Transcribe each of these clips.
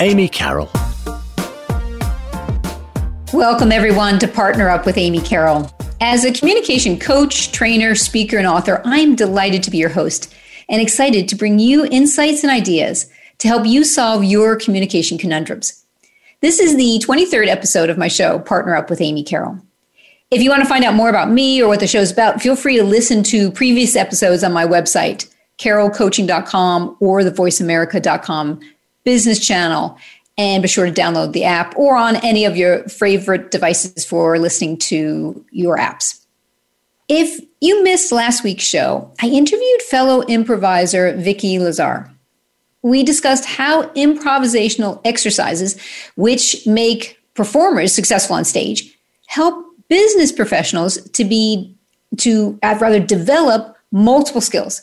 Amy Carroll. Welcome, everyone, to Partner Up with Amy Carroll. As a communication coach, trainer, speaker, and author, I'm delighted to be your host and excited to bring you insights and ideas to help you solve your communication conundrums. This is the 23rd episode of my show, Partner Up with Amy Carroll. If you want to find out more about me or what the show's about, feel free to listen to previous episodes on my website, carrollcoaching.com or the voiceamerica.com business channel and be sure to download the app or on any of your favorite devices for listening to your apps. If you missed last week's show, I interviewed fellow improviser Vicky Lazar. We discussed how improvisational exercises, which make performers successful on stage, help business professionals to be to I'd rather develop multiple skills.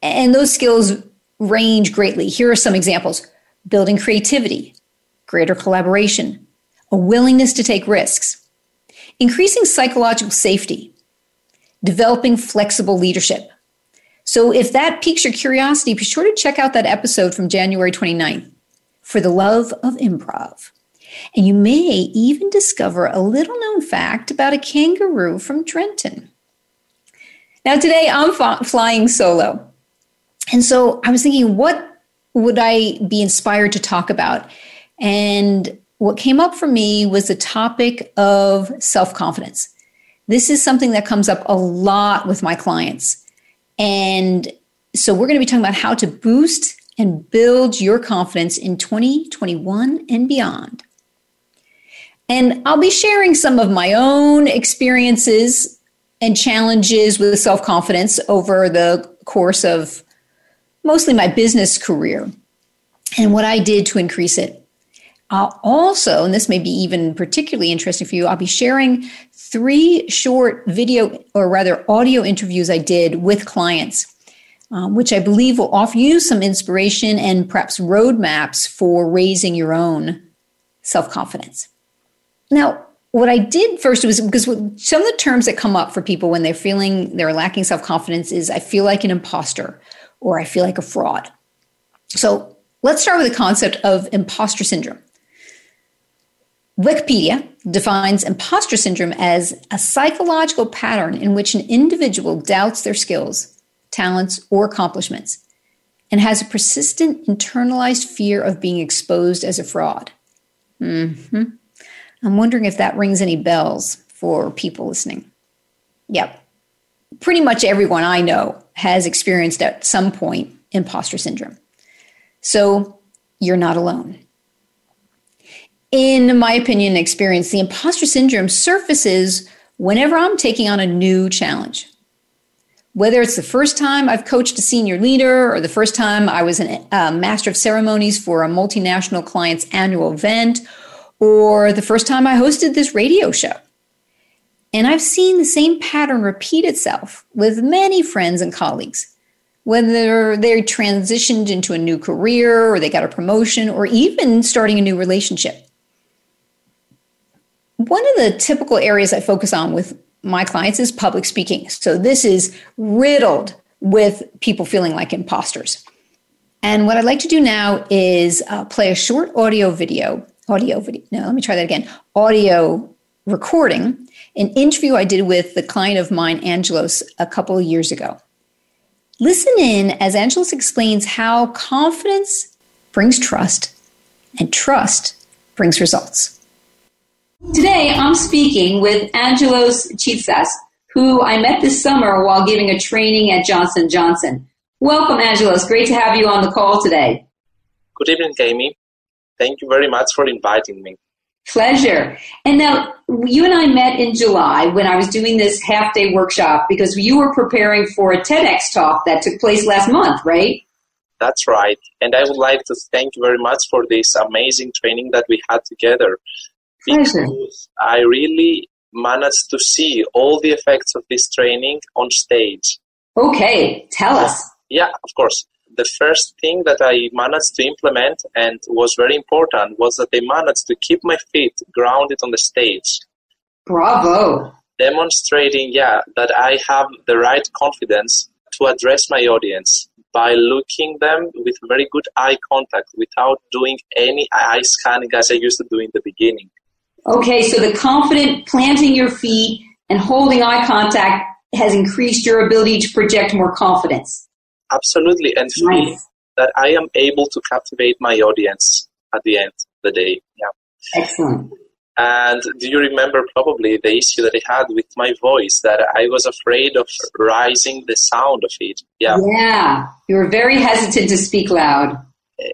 And those skills range greatly. Here are some examples building creativity, greater collaboration, a willingness to take risks, increasing psychological safety, developing flexible leadership. So if that piques your curiosity, be sure to check out that episode from January 29th for the love of improv. And you may even discover a little known fact about a kangaroo from Trenton. Now, today I'm flying solo. And so I was thinking, what would I be inspired to talk about? And what came up for me was the topic of self confidence. This is something that comes up a lot with my clients. And so we're going to be talking about how to boost and build your confidence in 2021 and beyond. And I'll be sharing some of my own experiences and challenges with self confidence over the course of mostly my business career and what I did to increase it. I'll also, and this may be even particularly interesting for you, I'll be sharing three short video or rather audio interviews I did with clients, um, which I believe will offer you some inspiration and perhaps roadmaps for raising your own self confidence. Now, what I did first was because some of the terms that come up for people when they're feeling they're lacking self confidence is I feel like an imposter or I feel like a fraud. So let's start with the concept of imposter syndrome. Wikipedia defines imposter syndrome as a psychological pattern in which an individual doubts their skills, talents, or accomplishments and has a persistent internalized fear of being exposed as a fraud. Mm-hmm. I'm wondering if that rings any bells for people listening. Yep. Pretty much everyone I know has experienced at some point imposter syndrome. So you're not alone in my opinion experience, the imposter syndrome surfaces whenever I'm taking on a new challenge. Whether it's the first time I've coached a senior leader or the first time I was a uh, master of ceremonies for a multinational client's annual event or the first time I hosted this radio show. And I've seen the same pattern repeat itself with many friends and colleagues, whether they transitioned into a new career or they got a promotion or even starting a new relationship. One of the typical areas I focus on with my clients is public speaking. So this is riddled with people feeling like imposters. And what I'd like to do now is uh, play a short audio video, audio video. No, let me try that again. Audio recording, an interview I did with the client of mine, Angelos, a couple of years ago. Listen in as Angelos explains how confidence brings trust and trust brings results. Today, I'm speaking with Angelos Chitsas, who I met this summer while giving a training at Johnson Johnson. Welcome, Angelos. Great to have you on the call today. Good evening, Amy. Thank you very much for inviting me. Pleasure. And now, you and I met in July when I was doing this half day workshop because you were preparing for a TEDx talk that took place last month, right? That's right. And I would like to thank you very much for this amazing training that we had together. Pleasure. I really managed to see all the effects of this training on stage. Okay, tell us. Yeah, of course. The first thing that I managed to implement and was very important was that I managed to keep my feet grounded on the stage. Bravo. Demonstrating, yeah, that I have the right confidence to address my audience by looking them with very good eye contact without doing any eye scanning as I used to do in the beginning. Okay, so the confident planting your feet and holding eye contact has increased your ability to project more confidence. Absolutely, and feel Nice. that I am able to captivate my audience at the end of the day. Yeah. Excellent. And do you remember probably the issue that I had with my voice that I was afraid of rising the sound of it? Yeah, Yeah, you were very hesitant to speak loud.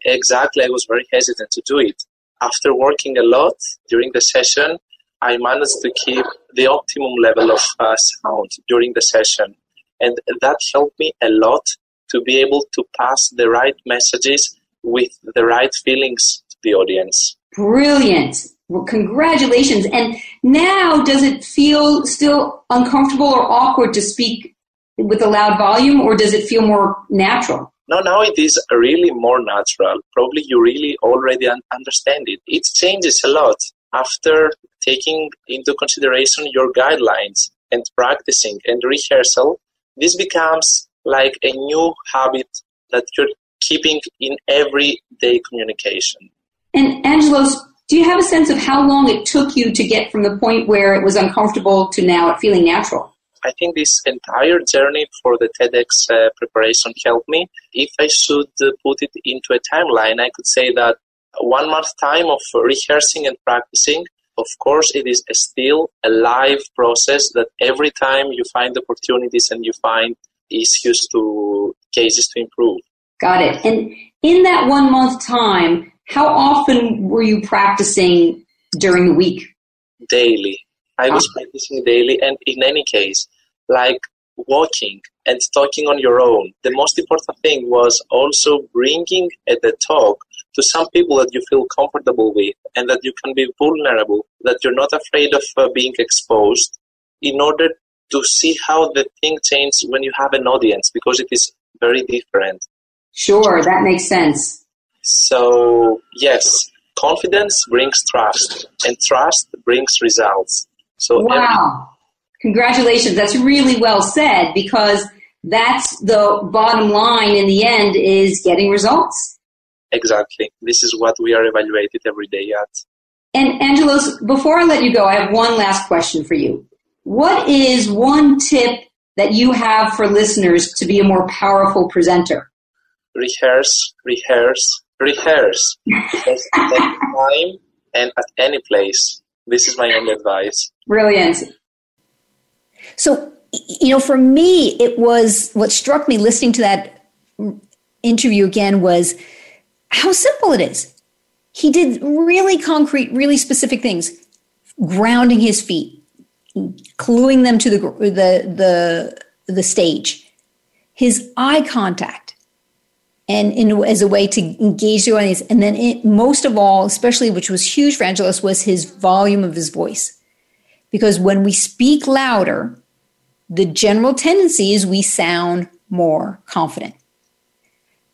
exactly. I was very hesitant to do it. After working a lot during the session, I managed to keep the optimum level of uh, sound during the session. And that helped me a lot to be able to pass the right messages with the right feelings to the audience. Brilliant. Well, congratulations. And now, does it feel still uncomfortable or awkward to speak with a loud volume, or does it feel more natural? No, now it is really more natural. Probably you really already un- understand it. It changes a lot after taking into consideration your guidelines and practicing and rehearsal. This becomes like a new habit that you're keeping in everyday communication. And Angelos, do you have a sense of how long it took you to get from the point where it was uncomfortable to now it feeling natural? I think this entire journey for the TEDx uh, preparation helped me. If I should uh, put it into a timeline, I could say that one month time of rehearsing and practicing. Of course, it is a still a live process that every time you find opportunities and you find issues to cases to improve. Got it. And in that one month time, how often were you practicing during the week? daily. I was practicing daily, and in any case, like walking and talking on your own, the most important thing was also bringing the talk to some people that you feel comfortable with and that you can be vulnerable, that you're not afraid of uh, being exposed, in order to see how the thing changes when you have an audience, because it is very different. Sure, that makes sense. So, yes, confidence brings trust, and trust brings results. So, every- Wow. Congratulations. That's really well said because that's the bottom line in the end is getting results. exactly. This is what we are evaluated every day at. And Angelos, before I let you go, I have one last question for you. What is one tip that you have for listeners to be a more powerful presenter? Rehearse, rehearse, rehearse. Because any time and at any place. This is my only advice. Brilliant. So, you know, for me, it was what struck me listening to that interview again was how simple it is. He did really concrete, really specific things, grounding his feet, gluing them to the the the the stage, his eye contact, and in, as a way to engage the audience. And then, it, most of all, especially which was huge for Angelos, was his volume of his voice, because when we speak louder, the general tendency is we sound more confident.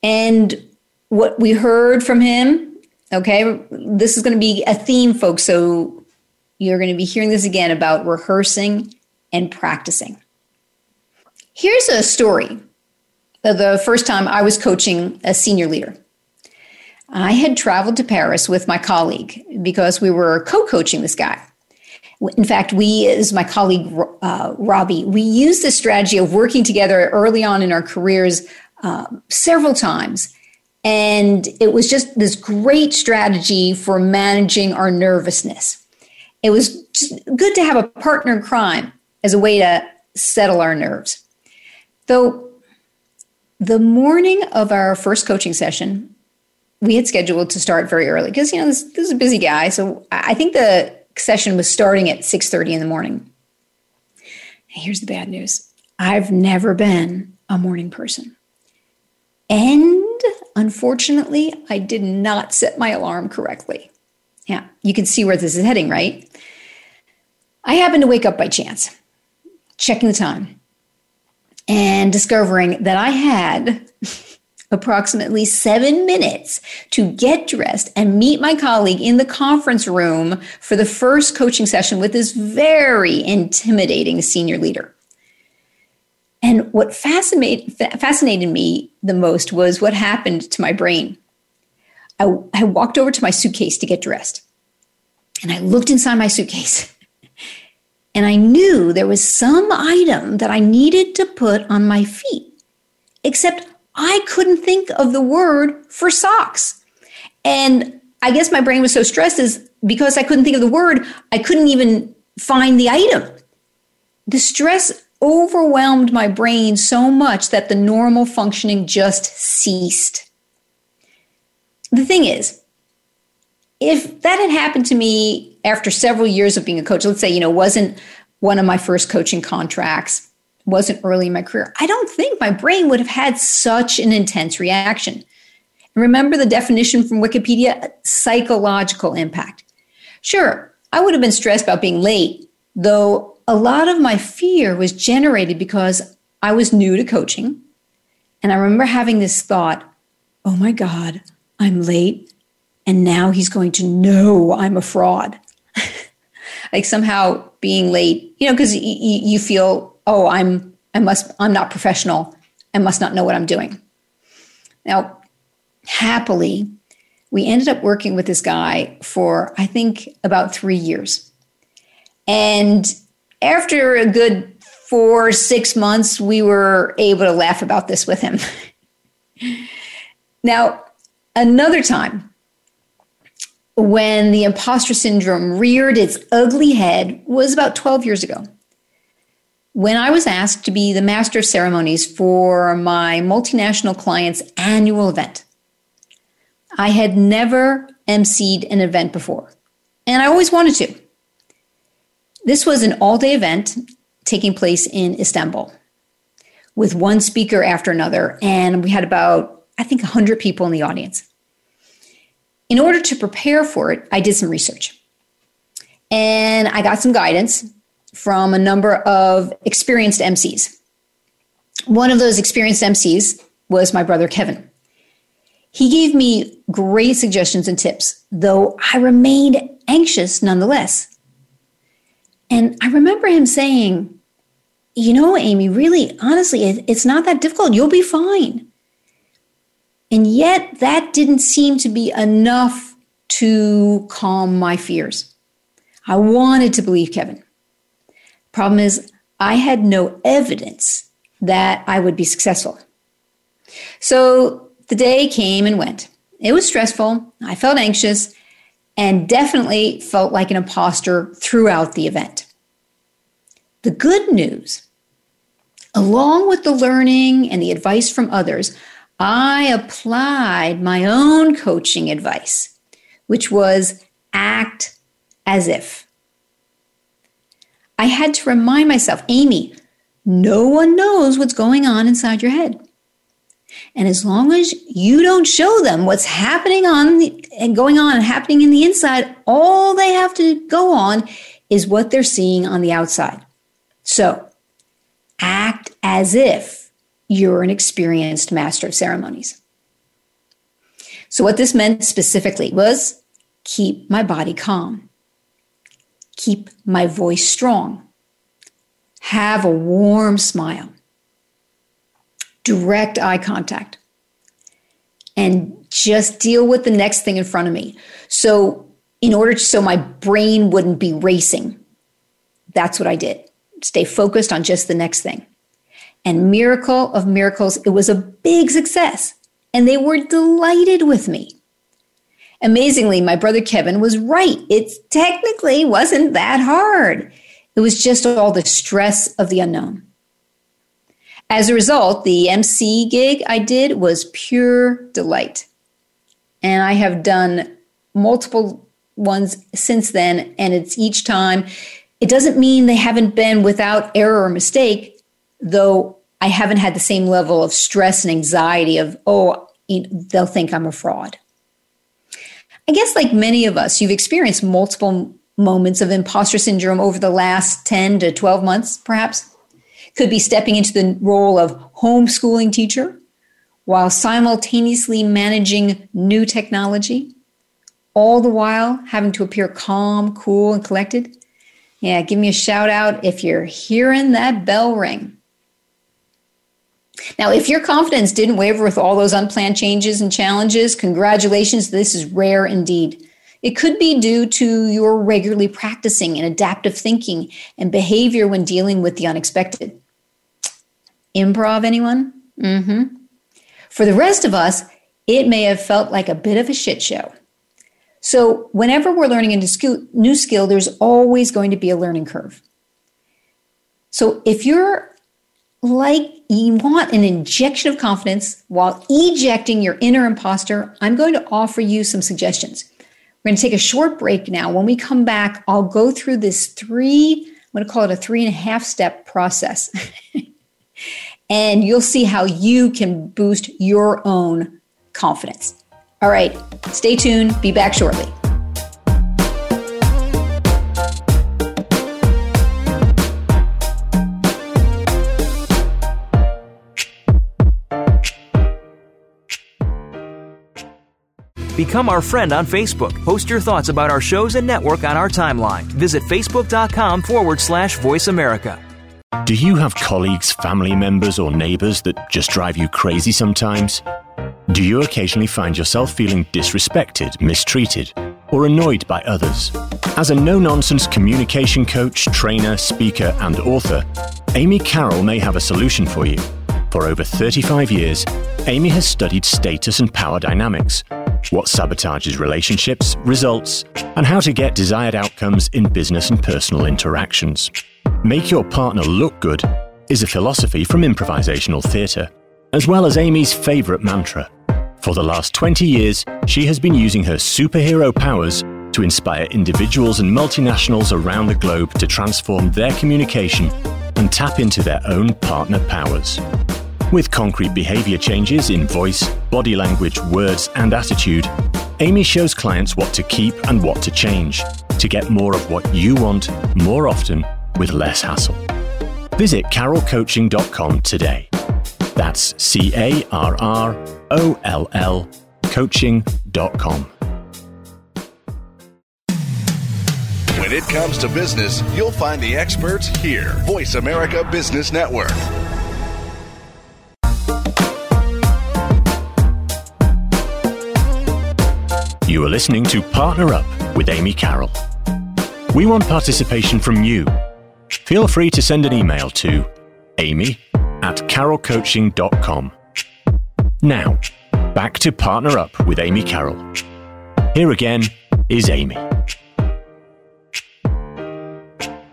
And what we heard from him, okay, this is going to be a theme, folks. So you're going to be hearing this again about rehearsing and practicing. Here's a story of the first time I was coaching a senior leader. I had traveled to Paris with my colleague because we were co coaching this guy. In fact, we, as my colleague uh, Robbie, we used this strategy of working together early on in our careers uh, several times. And it was just this great strategy for managing our nervousness. It was good to have a partner in crime as a way to settle our nerves. Though the morning of our first coaching session, we had scheduled to start very early because you know this, this is a busy guy. So I think the session was starting at 6.30 in the morning here's the bad news i've never been a morning person and unfortunately, I did not set my alarm correctly. Yeah, you can see where this is heading, right? I happened to wake up by chance, checking the time, and discovering that I had approximately seven minutes to get dressed and meet my colleague in the conference room for the first coaching session with this very intimidating senior leader. And what fascinate, fascinated me the most was what happened to my brain. I, I walked over to my suitcase to get dressed, and I looked inside my suitcase. And I knew there was some item that I needed to put on my feet, except I couldn't think of the word for socks. And I guess my brain was so stressed is because I couldn't think of the word, I couldn't even find the item. The stress overwhelmed my brain so much that the normal functioning just ceased. The thing is, if that had happened to me after several years of being a coach, let's say, you know, wasn't one of my first coaching contracts, wasn't early in my career, I don't think my brain would have had such an intense reaction. remember the definition from Wikipedia psychological impact. Sure, I would have been stressed about being late, though a lot of my fear was generated because I was new to coaching. And I remember having this thought oh my God, I'm late. And now he's going to know I'm a fraud. like somehow being late, you know, because y- y- you feel oh, I'm I must I'm not professional. I must not know what I'm doing. Now, happily, we ended up working with this guy for I think about 3 years. And after a good 4 6 months, we were able to laugh about this with him. now, another time when the imposter syndrome reared its ugly head was about 12 years ago when I was asked to be the master of ceremonies for my multinational client's annual event. I had never emceed an event before, and I always wanted to. This was an all day event taking place in Istanbul with one speaker after another, and we had about, I think, 100 people in the audience. In order to prepare for it, I did some research and I got some guidance from a number of experienced MCs. One of those experienced MCs was my brother Kevin. He gave me great suggestions and tips, though I remained anxious nonetheless. And I remember him saying, You know, Amy, really, honestly, it's not that difficult. You'll be fine. And yet, that didn't seem to be enough to calm my fears. I wanted to believe Kevin. Problem is, I had no evidence that I would be successful. So the day came and went. It was stressful. I felt anxious and definitely felt like an imposter throughout the event. The good news, along with the learning and the advice from others, I applied my own coaching advice, which was act as if. I had to remind myself, Amy, no one knows what's going on inside your head. And as long as you don't show them what's happening on the, and going on and happening in the inside, all they have to go on is what they're seeing on the outside. So act as if you're an experienced master of ceremonies. So, what this meant specifically was keep my body calm keep my voice strong, have a warm smile, direct eye contact, and just deal with the next thing in front of me. So, in order to, so my brain wouldn't be racing, that's what I did. Stay focused on just the next thing. And miracle of miracles, it was a big success. And they were delighted with me. Amazingly, my brother Kevin was right. It technically wasn't that hard. It was just all the stress of the unknown. As a result, the MC gig I did was pure delight. And I have done multiple ones since then, and it's each time. It doesn't mean they haven't been without error or mistake, though I haven't had the same level of stress and anxiety of, oh, they'll think I'm a fraud. I guess, like many of us, you've experienced multiple moments of imposter syndrome over the last 10 to 12 months, perhaps. Could be stepping into the role of homeschooling teacher while simultaneously managing new technology, all the while having to appear calm, cool, and collected. Yeah, give me a shout out if you're hearing that bell ring. Now, if your confidence didn't waver with all those unplanned changes and challenges, congratulations, this is rare indeed. It could be due to your regularly practicing and adaptive thinking and behavior when dealing with the unexpected. Improv, anyone? Mm hmm. For the rest of us, it may have felt like a bit of a shit show. So, whenever we're learning a new skill, there's always going to be a learning curve. So, if you're like you want an injection of confidence while ejecting your inner imposter, I'm going to offer you some suggestions. We're going to take a short break now. When we come back, I'll go through this three, I'm going to call it a three and a half step process. and you'll see how you can boost your own confidence. All right, stay tuned. Be back shortly. Become our friend on Facebook. Post your thoughts about our shows and network on our timeline. Visit facebook.com forward slash voice America. Do you have colleagues, family members, or neighbors that just drive you crazy sometimes? Do you occasionally find yourself feeling disrespected, mistreated, or annoyed by others? As a no nonsense communication coach, trainer, speaker, and author, Amy Carroll may have a solution for you. For over 35 years, Amy has studied status and power dynamics what sabotages relationships, results, and how to get desired outcomes in business and personal interactions. Make your partner look good is a philosophy from improvisational theatre, as well as Amy's favourite mantra. For the last 20 years, she has been using her superhero powers to inspire individuals and multinationals around the globe to transform their communication and tap into their own partner powers. With concrete behavior changes in voice, body language, words, and attitude, Amy shows clients what to keep and what to change to get more of what you want more often with less hassle. Visit carrollcoaching.com today. That's C A R R O L L coaching.com. When it comes to business, you'll find the experts here. Voice America Business Network. You are listening to Partner Up with Amy Carroll. We want participation from you. Feel free to send an email to amy at carrollcoaching.com. Now, back to Partner Up with Amy Carroll. Here again is Amy.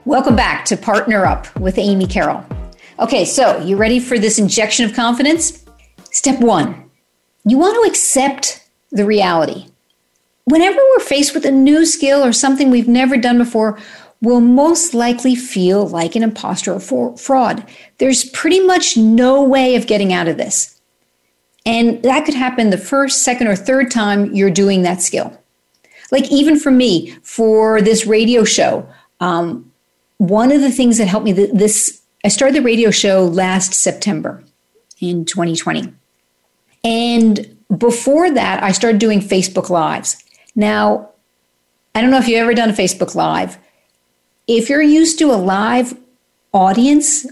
Welcome back to Partner Up with Amy Carroll. Okay, so you ready for this injection of confidence? Step one you want to accept the reality whenever we're faced with a new skill or something we've never done before, we'll most likely feel like an imposter or fraud. There's pretty much no way of getting out of this. And that could happen the first, second, or third time you're doing that skill. Like, even for me, for this radio show, um, one of the things that helped me, this, I started the radio show last September in 2020. And before that, I started doing Facebook Lives. Now, I don't know if you've ever done a Facebook Live. If you're used to a live audience,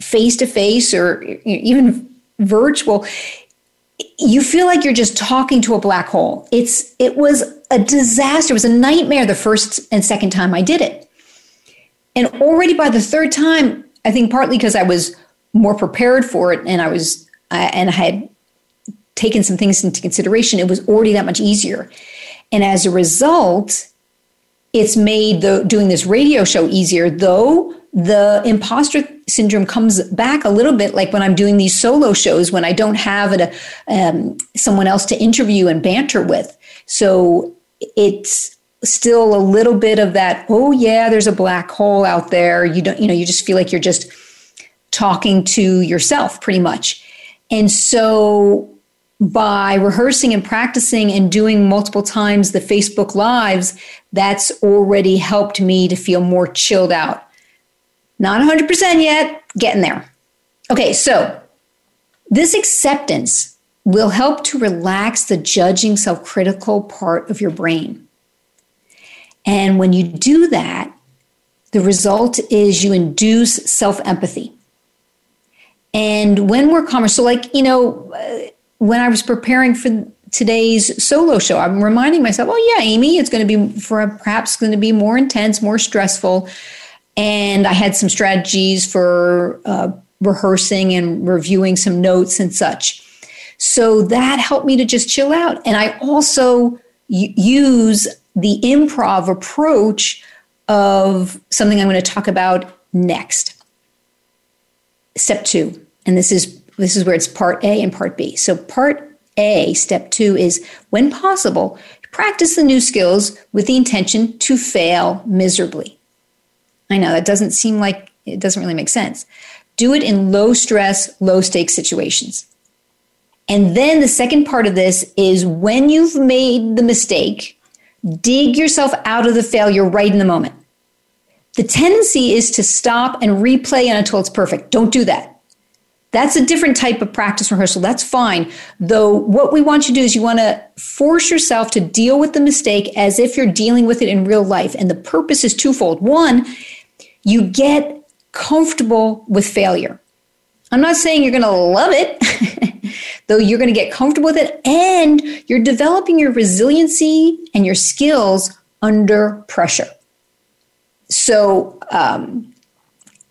face to face, or even virtual, you feel like you're just talking to a black hole. It's it was a disaster. It was a nightmare the first and second time I did it. And already by the third time, I think partly because I was more prepared for it and I was and I had taken some things into consideration, it was already that much easier. And as a result, it's made the doing this radio show easier, though the imposter syndrome comes back a little bit like when I'm doing these solo shows when I don't have a, um, someone else to interview and banter with. So it's still a little bit of that, oh yeah, there's a black hole out there. You don't, you know, you just feel like you're just talking to yourself pretty much. And so by rehearsing and practicing and doing multiple times the Facebook Lives, that's already helped me to feel more chilled out. Not 100% yet, getting there. Okay, so this acceptance will help to relax the judging, self critical part of your brain. And when you do that, the result is you induce self empathy. And when we're calmer, so like, you know, when I was preparing for today's solo show, I'm reminding myself, oh, yeah, Amy, it's going to be for perhaps going to be more intense, more stressful. And I had some strategies for uh, rehearsing and reviewing some notes and such. So that helped me to just chill out. And I also use the improv approach of something I'm going to talk about next. Step two, and this is this is where it's part A and part B. So part A, step two is when possible, practice the new skills with the intention to fail miserably. I know that doesn't seem like it doesn't really make sense. Do it in low stress, low stakes situations. And then the second part of this is when you've made the mistake, dig yourself out of the failure right in the moment. The tendency is to stop and replay until it's perfect. Don't do that. That's a different type of practice rehearsal. That's fine. Though, what we want you to do is you want to force yourself to deal with the mistake as if you're dealing with it in real life. And the purpose is twofold. One, you get comfortable with failure. I'm not saying you're going to love it, though you're going to get comfortable with it and you're developing your resiliency and your skills under pressure. So, um,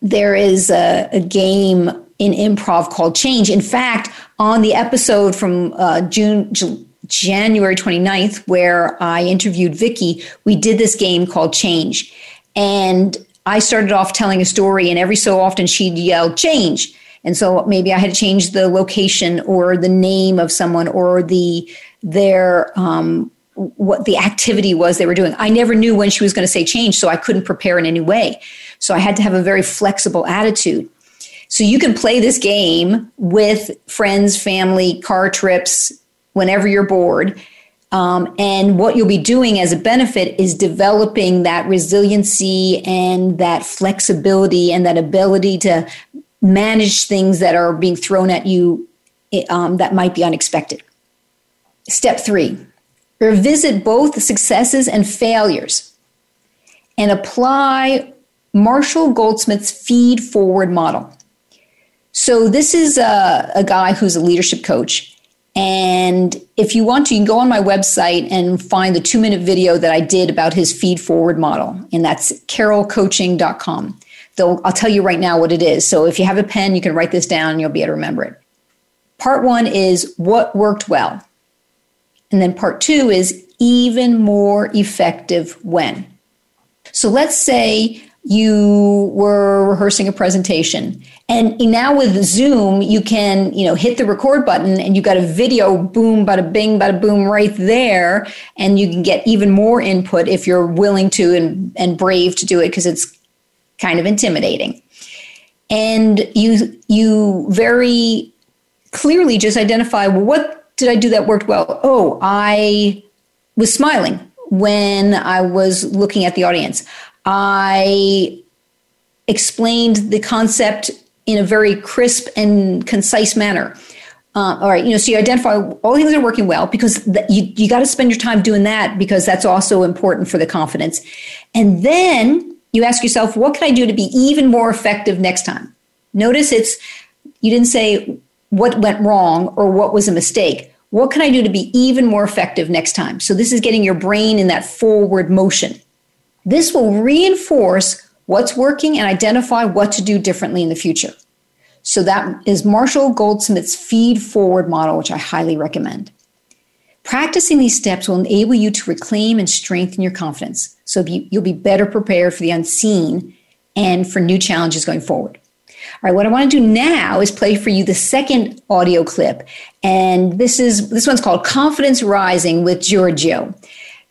there is a, a, game in improv called Change. In fact, on the episode from uh, June, J- January 29th, where I interviewed Vicky, we did this game called Change. And I started off telling a story, and every so often she'd yell, change. And so maybe I had to change the location or the name of someone or the their um, what the activity was they were doing. I never knew when she was going to say change, so I couldn't prepare in any way. So I had to have a very flexible attitude. So you can play this game with friends, family, car trips, whenever you're bored. Um, and what you'll be doing as a benefit is developing that resiliency and that flexibility and that ability to manage things that are being thrown at you um, that might be unexpected. Step three revisit both successes and failures and apply Marshall Goldsmith's feed forward model. So, this is a, a guy who's a leadership coach and if you want to, you can go on my website and find the two minute video that I did about his feed forward model. And that's carrollcoaching.com. Though I'll tell you right now what it is. So if you have a pen, you can write this down and you'll be able to remember it. Part one is what worked well. And then part two is even more effective when. So let's say you were rehearsing a presentation. And now with zoom you can you know hit the record button and you got a video boom bada bing bada boom right there. And you can get even more input if you're willing to and, and brave to do it because it's kind of intimidating. And you you very clearly just identify well what did i do that worked well? Oh i was smiling when i was looking at the audience I explained the concept in a very crisp and concise manner. Uh, all right, you know, so you identify all things that are working well because you you got to spend your time doing that because that's also important for the confidence. And then you ask yourself, what can I do to be even more effective next time? Notice it's you didn't say what went wrong or what was a mistake. What can I do to be even more effective next time? So this is getting your brain in that forward motion. This will reinforce what's working and identify what to do differently in the future. So that is Marshall Goldsmith's feed forward model, which I highly recommend. Practicing these steps will enable you to reclaim and strengthen your confidence. So you'll be better prepared for the unseen and for new challenges going forward. All right, what I want to do now is play for you the second audio clip. And this is this one's called Confidence Rising with Giorgio.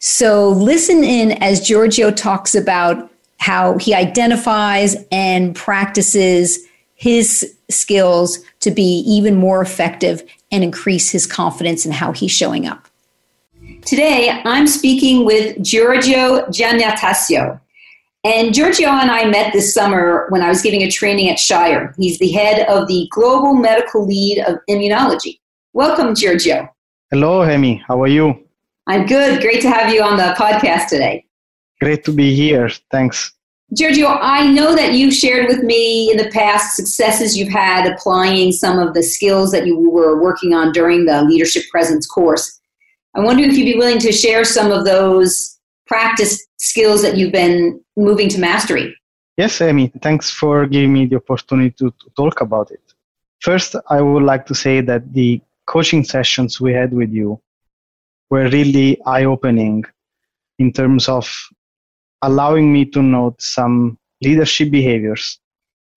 So listen in as Giorgio talks about how he identifies and practices his skills to be even more effective and increase his confidence in how he's showing up. Today, I'm speaking with Giorgio Giannatasio. And Giorgio and I met this summer when I was giving a training at Shire. He's the head of the Global Medical Lead of Immunology. Welcome, Giorgio. Hello, Hemi. How are you? I'm good. Great to have you on the podcast today. Great to be here. Thanks. Giorgio, I know that you've shared with me in the past successes you've had applying some of the skills that you were working on during the Leadership Presence course. I wonder if you'd be willing to share some of those practice skills that you've been moving to mastery. Yes, Amy, thanks for giving me the opportunity to, to talk about it. First, I would like to say that the coaching sessions we had with you were really eye opening in terms of allowing me to note some leadership behaviors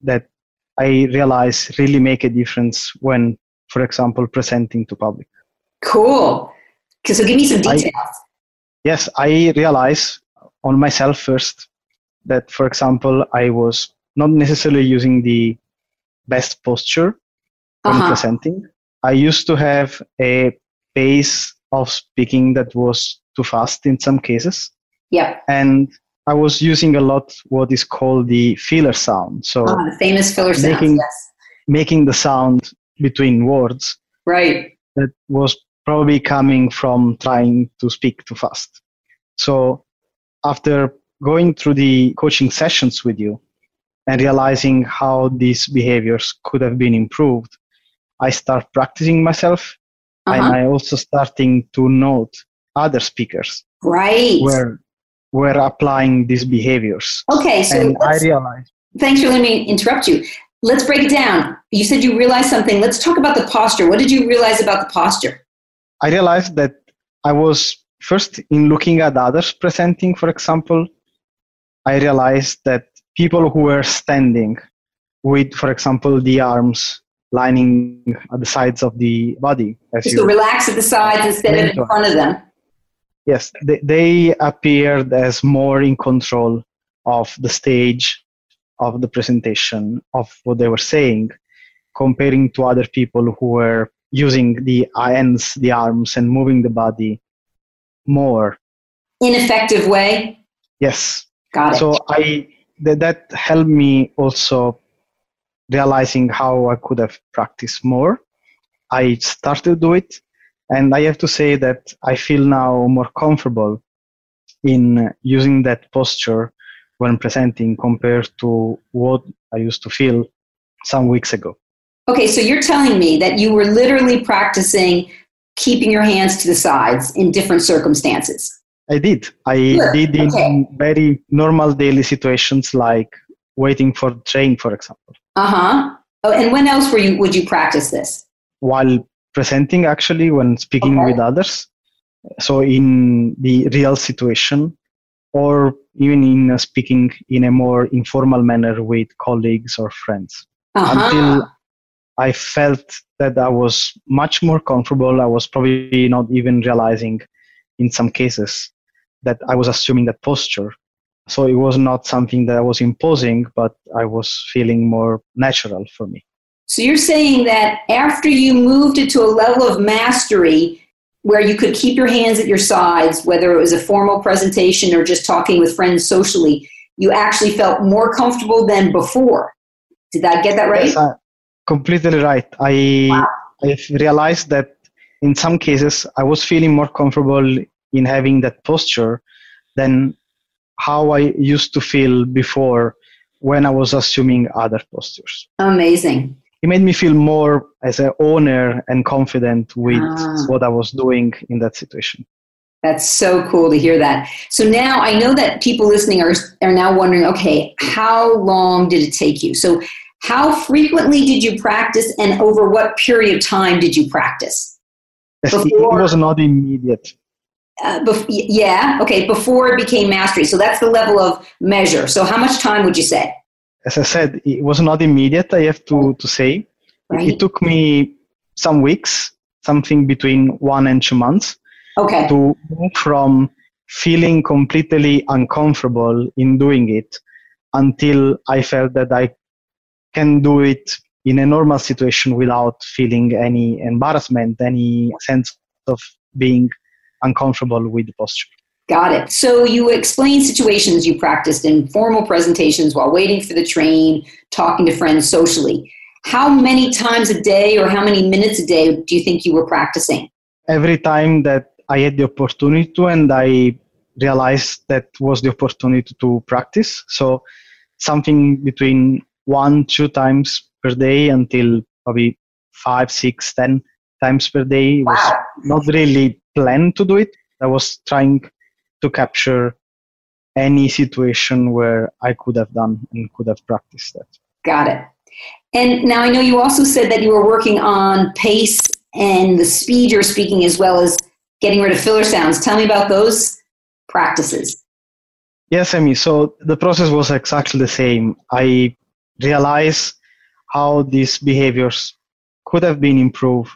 that I realize really make a difference when, for example, presenting to public. Cool. So give me some details. I, yes, I realize on myself first that, for example, I was not necessarily using the best posture when uh-huh. presenting. I used to have a pace of speaking that was too fast in some cases. Yeah. And I was using a lot what is called the filler sound. So oh, the famous filler sound. Making, yes. making the sound between words. Right. That was probably coming from trying to speak too fast. So after going through the coaching sessions with you and realizing how these behaviors could have been improved, I start practicing myself uh-huh. and I also starting to note other speakers. Right. Where were applying these behaviors. Okay, so and I realized. Thanks for letting me interrupt you. Let's break it down. You said you realized something. Let's talk about the posture. What did you realize about the posture? I realized that I was first in looking at others presenting, for example, I realized that people who were standing with, for example, the arms lining at the sides of the body. As so relax at the sides instead of in front of them. Yes, they, they appeared as more in control of the stage, of the presentation, of what they were saying, comparing to other people who were using the hands, the arms, and moving the body more. Ineffective way? Yes. Got it. So I that, that helped me also realizing how I could have practiced more. I started to do it and I have to say that I feel now more comfortable in using that posture when presenting compared to what I used to feel some weeks ago. Okay, so you're telling me that you were literally practicing keeping your hands to the sides in different circumstances. I did. I sure. did in okay. very normal daily situations like waiting for the train, for example. Uh huh. Oh, and when else were you would you practice this? While presenting actually when speaking okay. with others so in the real situation or even in uh, speaking in a more informal manner with colleagues or friends uh-huh. until i felt that i was much more comfortable i was probably not even realizing in some cases that i was assuming that posture so it was not something that i was imposing but i was feeling more natural for me so you're saying that after you moved it to a level of mastery where you could keep your hands at your sides, whether it was a formal presentation or just talking with friends socially, you actually felt more comfortable than before. Did I get that right? Yes, uh, completely right. I wow. I realized that in some cases I was feeling more comfortable in having that posture than how I used to feel before when I was assuming other postures. Amazing it made me feel more as an owner and confident with ah. what I was doing in that situation. That's so cool to hear that. So now I know that people listening are are now wondering, okay, how long did it take you? So how frequently did you practice and over what period of time did you practice? Before, it was not immediate. Uh, bef- yeah, okay, before it became mastery. So that's the level of measure. So how much time would you say? as I said, it was not immediate. I have to to say, right. it took me some weeks, something between one and two months, okay. to move from feeling completely uncomfortable in doing it until I felt that I can do it in a normal situation without feeling any embarrassment, any sense of being uncomfortable with the posture. Got it. So you explain situations you practiced in formal presentations while waiting for the train, talking to friends socially. How many times a day or how many minutes a day do you think you were practicing? Every time that I had the opportunity to, and I realized that was the opportunity to practice. So something between one, two times per day until probably five, six, ten times per day. Wow. was not really planned to do it. I was trying to capture any situation where I could have done and could have practiced that. Got it. And now I know you also said that you were working on pace and the speed you're speaking as well as getting rid of filler sounds. Tell me about those practices. Yes, Amy. So the process was exactly the same. I realized how these behaviors could have been improved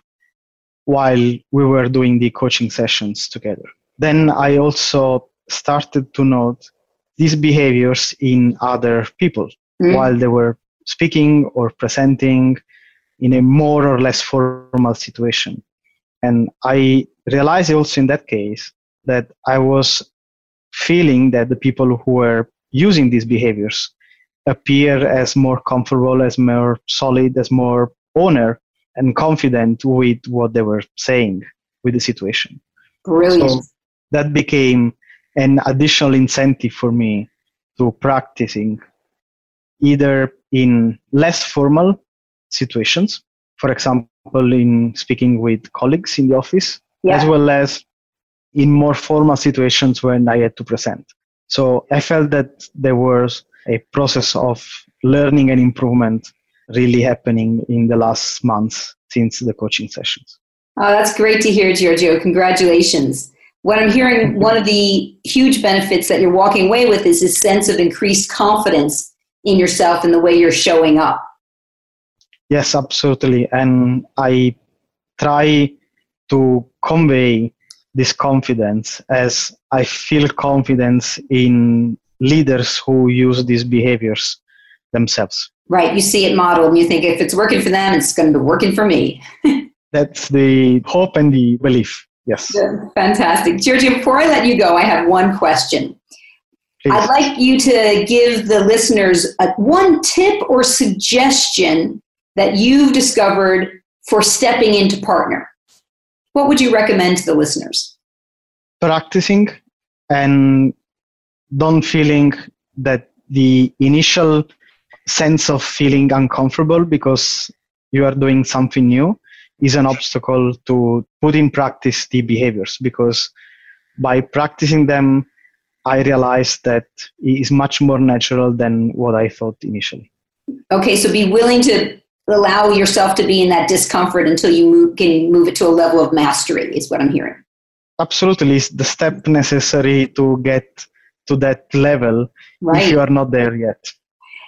while we were doing the coaching sessions together. Then I also started to note these behaviors in other people mm. while they were speaking or presenting in a more or less formal situation. And I realized also in that case that I was feeling that the people who were using these behaviors appear as more comfortable, as more solid, as more owner and confident with what they were saying with the situation. Brilliant. So that became an additional incentive for me to practicing either in less formal situations, for example, in speaking with colleagues in the office, yeah. as well as in more formal situations when I had to present. So I felt that there was a process of learning and improvement really happening in the last months since the coaching sessions. Oh, that's great to hear, Giorgio. Congratulations. What I'm hearing, one of the huge benefits that you're walking away with is this sense of increased confidence in yourself and the way you're showing up. Yes, absolutely. And I try to convey this confidence as I feel confidence in leaders who use these behaviors themselves. Right. You see it modeled and you think if it's working for them, it's going to be working for me. That's the hope and the belief. Yes. Fantastic. Giorgio, before I let you go, I have one question. Please. I'd like you to give the listeners a, one tip or suggestion that you've discovered for stepping into partner. What would you recommend to the listeners? Practicing and don't feeling that the initial sense of feeling uncomfortable because you are doing something new is an obstacle to put in practice the behaviors because by practicing them i realized that it is much more natural than what i thought initially. Okay so be willing to allow yourself to be in that discomfort until you move, can move it to a level of mastery is what i'm hearing. Absolutely it's the step necessary to get to that level right. if you are not there yet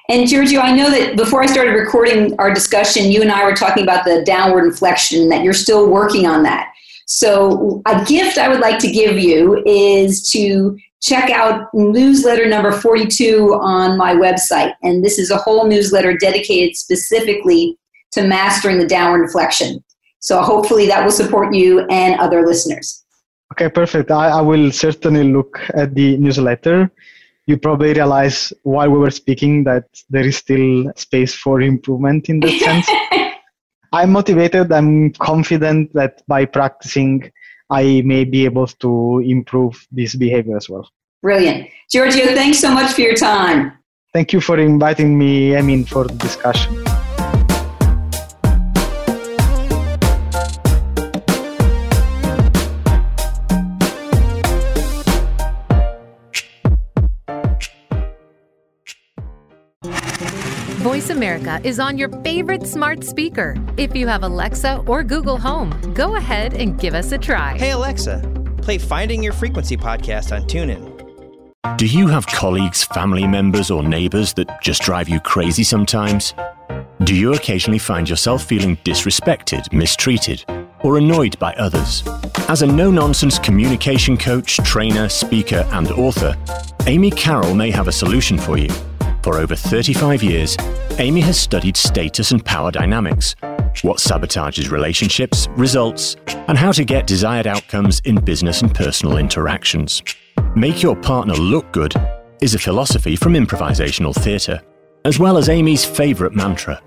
and Giorgio, I know that before I started recording our discussion, you and I were talking about the downward inflection, that you're still working on that. So, a gift I would like to give you is to check out newsletter number 42 on my website. And this is a whole newsletter dedicated specifically to mastering the downward inflection. So, hopefully, that will support you and other listeners. Okay, perfect. I, I will certainly look at the newsletter you probably realize while we were speaking that there is still space for improvement in that sense. I'm motivated. I'm confident that by practicing, I may be able to improve this behavior as well. Brilliant. Giorgio, thanks so much for your time. Thank you for inviting me, I mean, for the discussion. Voice America is on your favorite smart speaker. If you have Alexa or Google Home, go ahead and give us a try. Hey, Alexa, play Finding Your Frequency podcast on TuneIn. Do you have colleagues, family members, or neighbors that just drive you crazy sometimes? Do you occasionally find yourself feeling disrespected, mistreated, or annoyed by others? As a no nonsense communication coach, trainer, speaker, and author, Amy Carroll may have a solution for you. For over 35 years, Amy has studied status and power dynamics, what sabotages relationships, results, and how to get desired outcomes in business and personal interactions. Make your partner look good is a philosophy from improvisational theatre, as well as Amy's favourite mantra.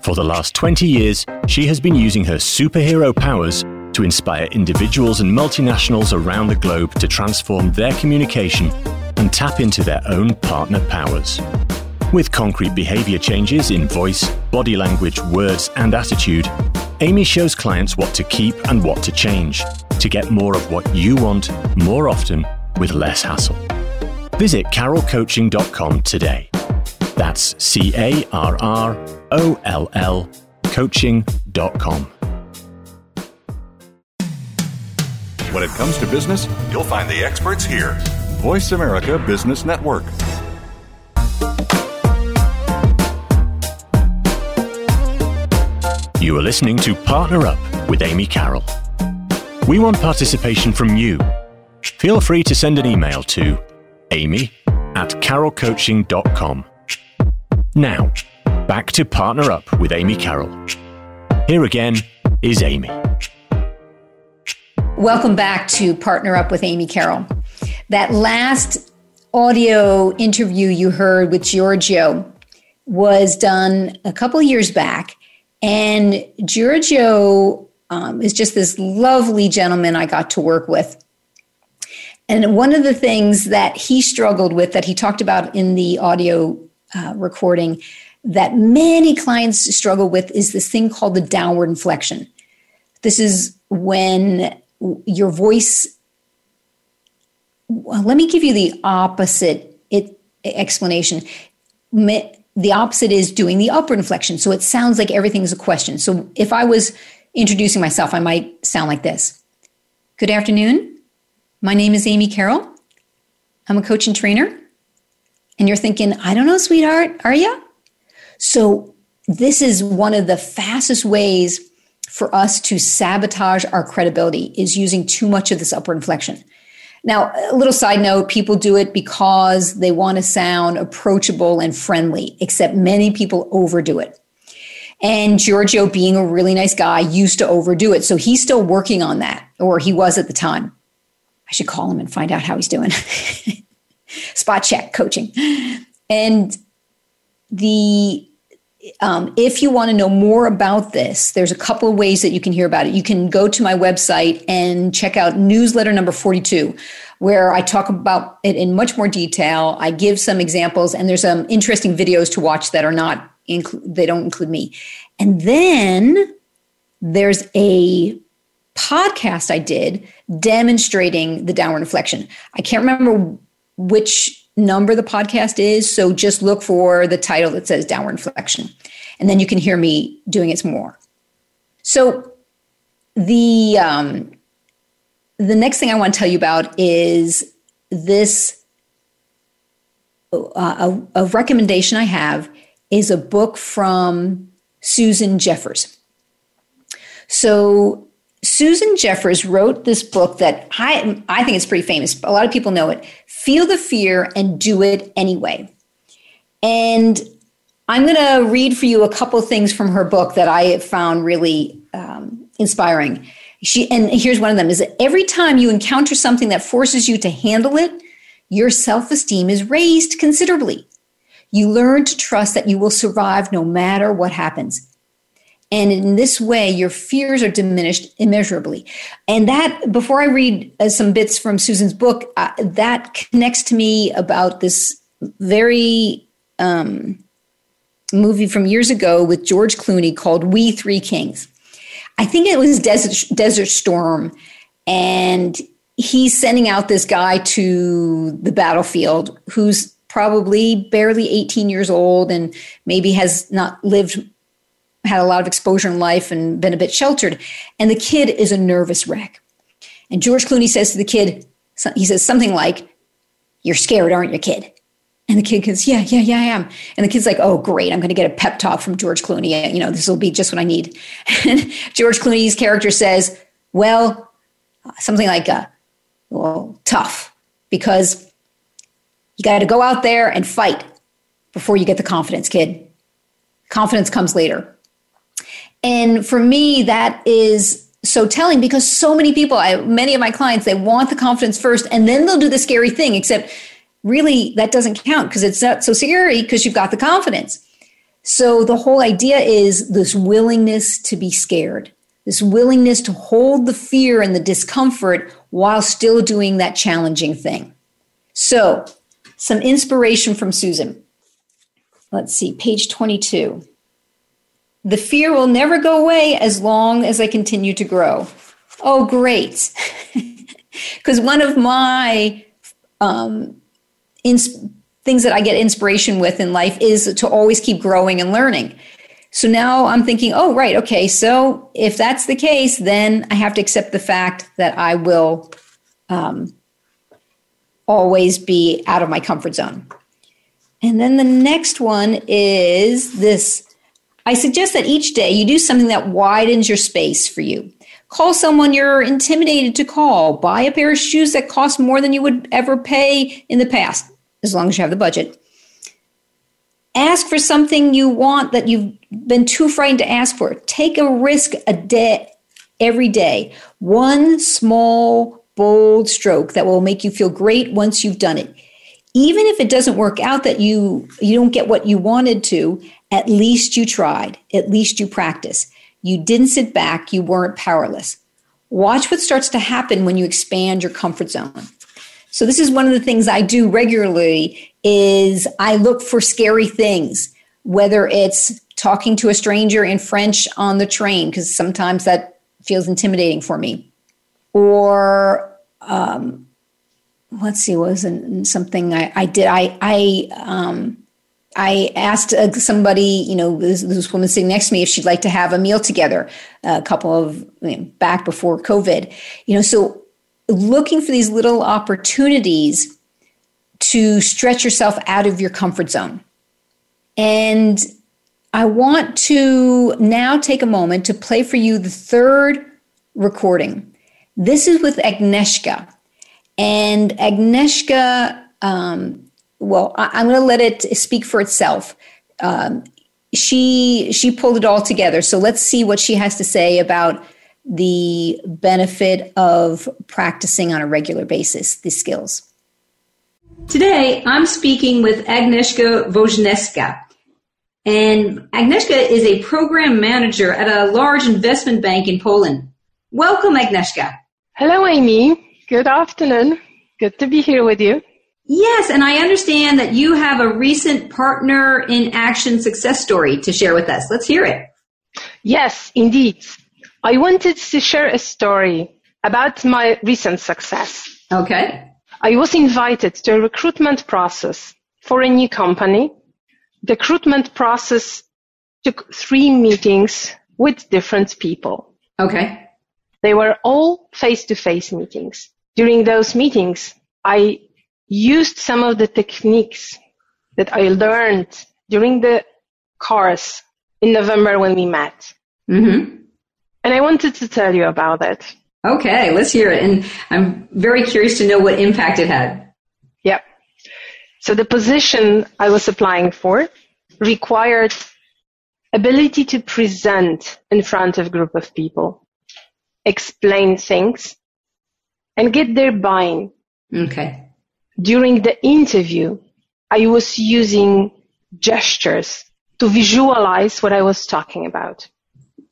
For the last 20 years, she has been using her superhero powers to inspire individuals and multinationals around the globe to transform their communication and tap into their own partner powers. With concrete behavior changes in voice, body language, words, and attitude, Amy shows clients what to keep and what to change to get more of what you want more often with less hassle. Visit carrollcoaching.com today. That's C A R R O L L coaching.com. When it comes to business, you'll find the experts here. Voice America Business Network. You are listening to Partner Up with Amy Carroll. We want participation from you. Feel free to send an email to amy at carrollcoaching.com. Now, back to Partner Up with Amy Carroll. Here again is Amy. Welcome back to Partner Up with Amy Carroll. That last audio interview you heard with Giorgio was done a couple years back. And Giorgio um, is just this lovely gentleman I got to work with. And one of the things that he struggled with, that he talked about in the audio uh, recording, that many clients struggle with, is this thing called the downward inflection. This is when your voice well, let me give you the opposite it, explanation the opposite is doing the upward inflection. So it sounds like everything's a question. So if i was introducing myself i might sound like this. Good afternoon. My name is amy carroll. I'm a coach and trainer. And you're thinking i don't know sweetheart. Are you so this is one of the fastest ways for us to sabotage our credibility is using too much of this upward inflection. Now, a little side note people do it because they want to sound approachable and friendly, except many people overdo it. And Giorgio, being a really nice guy, used to overdo it. So he's still working on that, or he was at the time. I should call him and find out how he's doing. Spot check coaching. And the um, if you want to know more about this, there's a couple of ways that you can hear about it. You can go to my website and check out newsletter number 42, where I talk about it in much more detail. I give some examples, and there's some interesting videos to watch that are not, they don't include me. And then there's a podcast I did demonstrating the downward inflection. I can't remember which number the podcast is. So just look for the title that says Downward Inflection. And then you can hear me doing it some more. So the um, the next thing I want to tell you about is this uh, a, a recommendation I have is a book from Susan Jeffers. So Susan Jeffers wrote this book that I, I think it's pretty famous. A lot of people know it. Feel the fear and do it anyway. And I'm going to read for you a couple things from her book that I found really um, inspiring. She and here's one of them: is that every time you encounter something that forces you to handle it, your self-esteem is raised considerably. You learn to trust that you will survive no matter what happens. And in this way, your fears are diminished immeasurably. And that, before I read uh, some bits from Susan's book, uh, that connects to me about this very um, movie from years ago with George Clooney called We Three Kings. I think it was Desert, Desert Storm. And he's sending out this guy to the battlefield who's probably barely 18 years old and maybe has not lived had a lot of exposure in life and been a bit sheltered. And the kid is a nervous wreck. And George Clooney says to the kid, he says something like, You're scared, aren't you, kid? And the kid goes, Yeah, yeah, yeah, I am. And the kid's like, Oh, great. I'm going to get a pep talk from George Clooney. You know, this will be just what I need. And George Clooney's character says, Well, something like, uh, Well, tough, because you got to go out there and fight before you get the confidence, kid. confidence comes later. And for me, that is so telling because so many people, I, many of my clients, they want the confidence first and then they'll do the scary thing, except really that doesn't count because it's not so scary because you've got the confidence. So the whole idea is this willingness to be scared, this willingness to hold the fear and the discomfort while still doing that challenging thing. So, some inspiration from Susan. Let's see, page 22. The fear will never go away as long as I continue to grow. Oh, great. Because one of my um, ins- things that I get inspiration with in life is to always keep growing and learning. So now I'm thinking, oh, right, okay, so if that's the case, then I have to accept the fact that I will um, always be out of my comfort zone. And then the next one is this I suggest that each day you do something that widens your space for you. Call someone you're intimidated to call. Buy a pair of shoes that cost more than you would ever pay in the past, as long as you have the budget. Ask for something you want that you've been too frightened to ask for. Take a risk a day every day. One small, bold stroke that will make you feel great once you've done it. Even if it doesn't work out that you you don't get what you wanted to, at least you tried. At least you practice. You didn't sit back. You weren't powerless. Watch what starts to happen when you expand your comfort zone. So this is one of the things I do regularly is I look for scary things, whether it's talking to a stranger in French on the train, because sometimes that feels intimidating for me, or um, let's see, was something I, I did. I I um, I asked uh, somebody, you know, this, this, woman sitting next to me, if she'd like to have a meal together. A couple of you know, back before COVID, you know. So looking for these little opportunities to stretch yourself out of your comfort zone, and I want to now take a moment to play for you the third recording. This is with Agnieszka, and Agnieszka. Um, well, I, am going to let it speak for itself. Um, she she pulled it all together. So let's see what she has to say about the benefit of practicing on a regular basis these skills. Today, I'm speaking with Agnieszka Wojneska. And Agnieszka is a program manager at a large investment bank in Poland. Welcome, Agnieszka. Hello, Amy. Good afternoon. Good to be here with you. Yes, and I understand that you have a recent partner in action success story to share with us. Let's hear it. Yes, indeed. I wanted to share a story about my recent success. Okay. I was invited to a recruitment process for a new company. The recruitment process took three meetings with different people. Okay. They were all face to face meetings. During those meetings, I used some of the techniques that I learned during the course in November when we met. Mm-hmm. And I wanted to tell you about it. Okay, let's hear it. And I'm very curious to know what impact it had. Yep. So the position I was applying for required ability to present in front of a group of people, explain things, and get their buy-in. Okay during the interview, I was using gestures to visualize what I was talking about.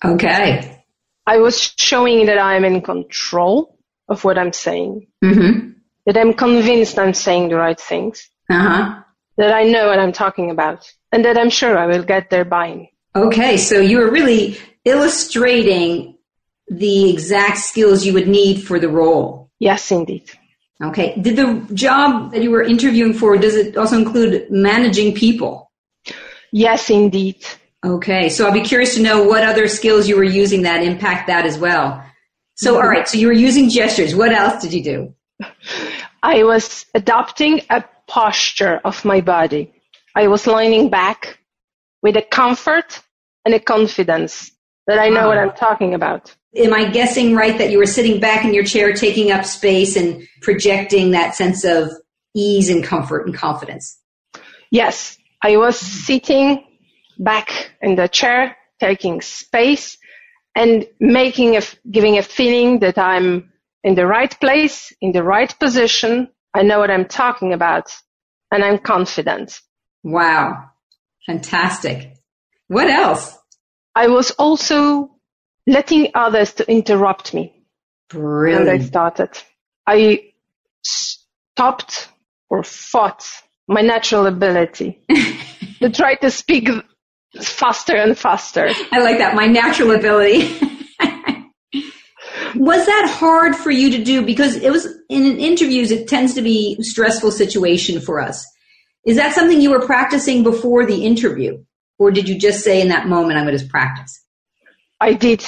Okay. I was showing that I'm in control of what I'm saying. Mm-hmm. That I'm convinced I'm saying the right things. Uh-huh. That I know what I'm talking about. And that I'm sure I will get their buy-in. Okay, so you were really illustrating the exact skills you would need for the role. Yes, indeed. Okay. Did the job that you were interviewing for, does it also include managing people? Yes, indeed. Okay. So I'll be curious to know what other skills you were using that impact that as well. So, mm-hmm. all right. So you were using gestures. What else did you do? I was adopting a posture of my body. I was leaning back with a comfort and a confidence that I know what ah. I'm talking about am I guessing right that you were sitting back in your chair, taking up space and projecting that sense of ease and comfort and confidence? Yes, I was sitting back in the chair, taking space and making a, giving a feeling that I'm in the right place, in the right position. I know what I'm talking about and I'm confident. Wow. Fantastic. What else? I was also letting others to interrupt me. Brilliant. And I started. I stopped or fought my natural ability to try to speak faster and faster. I like that. My natural ability. was that hard for you to do? Because it was in interviews, it tends to be a stressful situation for us. Is that something you were practicing before the interview? Or did you just say in that moment, I'm going to practice? I did.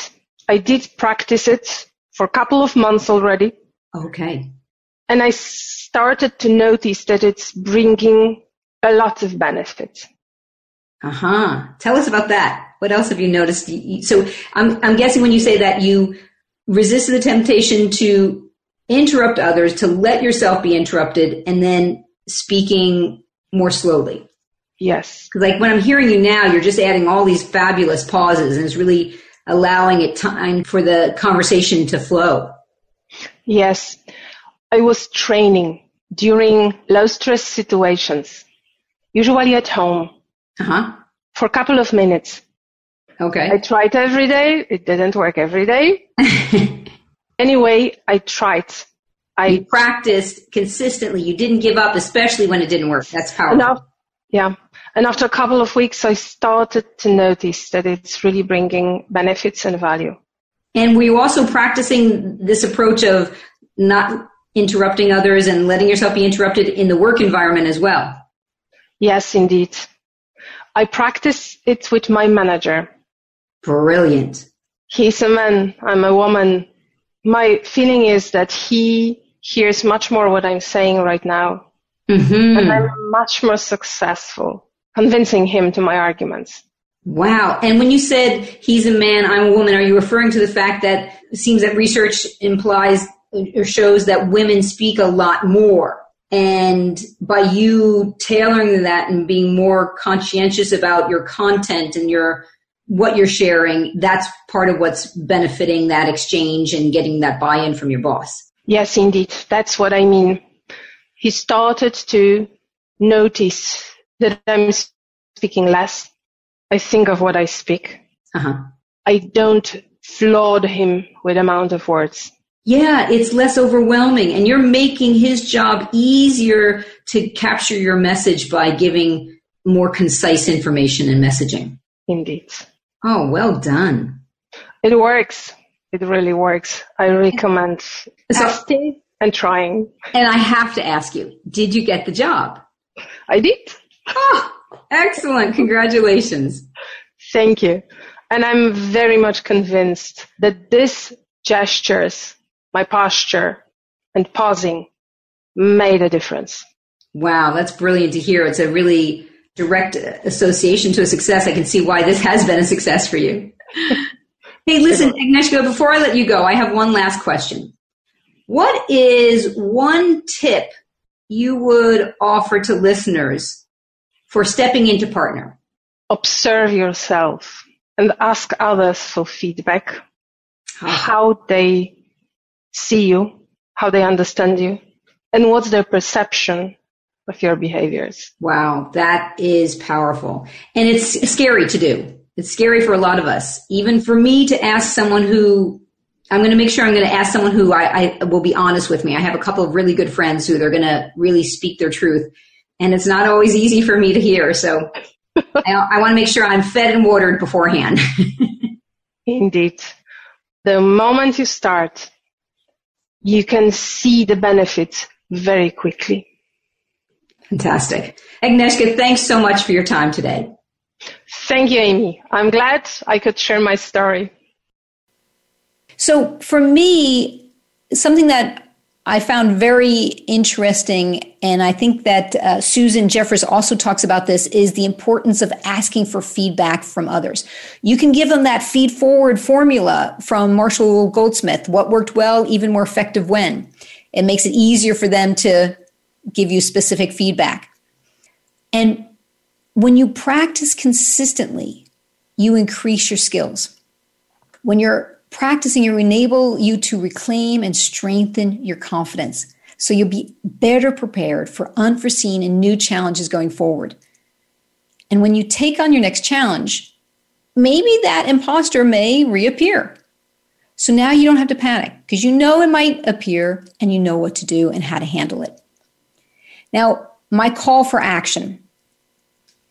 I did practice it for a couple of months already. Okay. And I started to notice that it's bringing a lot of benefits. Uh huh. Tell us about that. What else have you noticed? So I'm, I'm guessing when you say that you resisted the temptation to interrupt others, to let yourself be interrupted, and then speaking more slowly. Yes. Like when I'm hearing you now, you're just adding all these fabulous pauses and it's really allowing it time for the conversation to flow. Yes. I was training during low stress situations, usually at home, uh-huh. for a couple of minutes. Okay. I tried every day. It didn't work every day. anyway, I tried. I you practiced consistently. You didn't give up, especially when it didn't work. That's powerful. Now, yeah. And after a couple of weeks, I started to notice that it's really bringing benefits and value. And were you also practicing this approach of not interrupting others and letting yourself be interrupted in the work environment as well? Yes, indeed. I practice it with my manager. Brilliant. He's a man. I'm a woman. My feeling is that he hears much more what I'm saying right now. Mm-hmm. And I'm much more successful convincing him to my arguments. Wow. And when you said he's a man, I'm a woman, are you referring to the fact that it seems that research implies or shows that women speak a lot more? And by you tailoring that and being more conscientious about your content and your what you're sharing, that's part of what's benefiting that exchange and getting that buy-in from your boss. Yes, indeed. That's what I mean. He started to notice that I'm speaking less. I think of what I speak. Uh-huh. I don't flood him with amount of words. Yeah, it's less overwhelming and you're making his job easier to capture your message by giving more concise information and messaging. Indeed. Oh, well done. It works. It really works. I recommend so, testing and trying. And I have to ask you, did you get the job? I did. Oh, excellent. Congratulations. Thank you. And I'm very much convinced that these gestures, my posture and pausing made a difference. Wow, that's brilliant to hear. It's a really direct association to a success. I can see why this has been a success for you. hey, listen, Agnieszka, before I let you go, I have one last question. What is one tip you would offer to listeners for stepping into partner? Observe yourself and ask others for feedback, how they see you, how they understand you, and what's their perception of your behaviors. Wow, that is powerful. And it's scary to do. It's scary for a lot of us. Even for me to ask someone who I'm going to make sure I'm going to ask someone who I, I, will be honest with me. I have a couple of really good friends who they're going to really speak their truth. And it's not always easy for me to hear. So I, I want to make sure I'm fed and watered beforehand. Indeed. The moment you start, you can see the benefits very quickly. Fantastic. Agnieszka, thanks so much for your time today. Thank you, Amy. I'm glad I could share my story. So, for me, something that I found very interesting, and I think that uh, Susan Jeffers also talks about this, is the importance of asking for feedback from others. You can give them that feed forward formula from Marshall Goldsmith what worked well, even more effective when. It makes it easier for them to give you specific feedback. And when you practice consistently, you increase your skills. When you're practicing, will enable you to reclaim and strengthen your confidence. So you'll be better prepared for unforeseen and new challenges going forward. And when you take on your next challenge, maybe that imposter may reappear. So now you don't have to panic because you know it might appear and you know what to do and how to handle it. Now, my call for action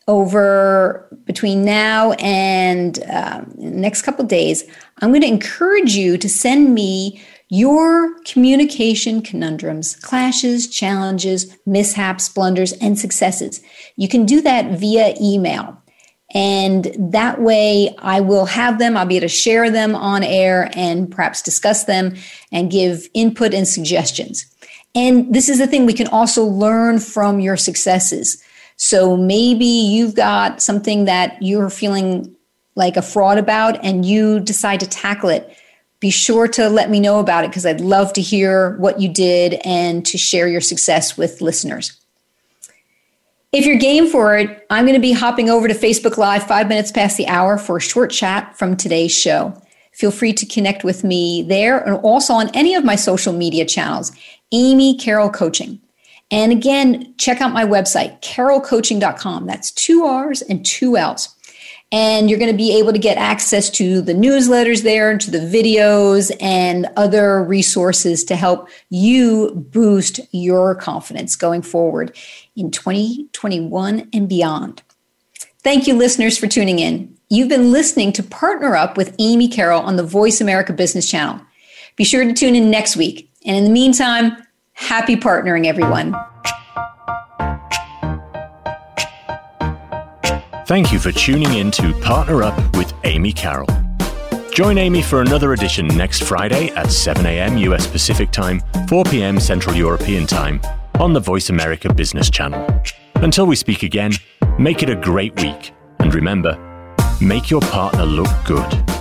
over between now and um, next couple days, I'm going to encourage you to send me your communication conundrums, clashes, challenges, mishaps, blunders, and successes. You can do that via email. And that way I will have them, I'll be able to share them on air and perhaps discuss them and give input and suggestions. And this is the thing, we can also learn from your successes. So maybe you've got something that you're feeling like a fraud about and you decide to tackle it. Be sure to let me know about it because I'd love to hear what you did and to share your success with listeners. If you're game for it, I'm going to be hopping over to Facebook Live five minutes past the hour for a short chat from today's show. Feel free to connect with me there and also on any of my social media channels, Amy Carroll Coaching. And again, check out my website, carrollcoaching.com. That's two R's and two L's. And you're going to be able to get access to the newsletters there, to the videos, and other resources to help you boost your confidence going forward in 2021 and beyond. Thank you, listeners, for tuning in. You've been listening to Partner Up with Amy Carroll on the Voice America Business Channel. Be sure to tune in next week. And in the meantime, happy partnering, everyone. Thank you for tuning in to Partner Up with Amy Carroll. Join Amy for another edition next Friday at 7 a.m. US Pacific Time, 4 p.m. Central European Time on the Voice America Business Channel. Until we speak again, make it a great week. And remember, make your partner look good.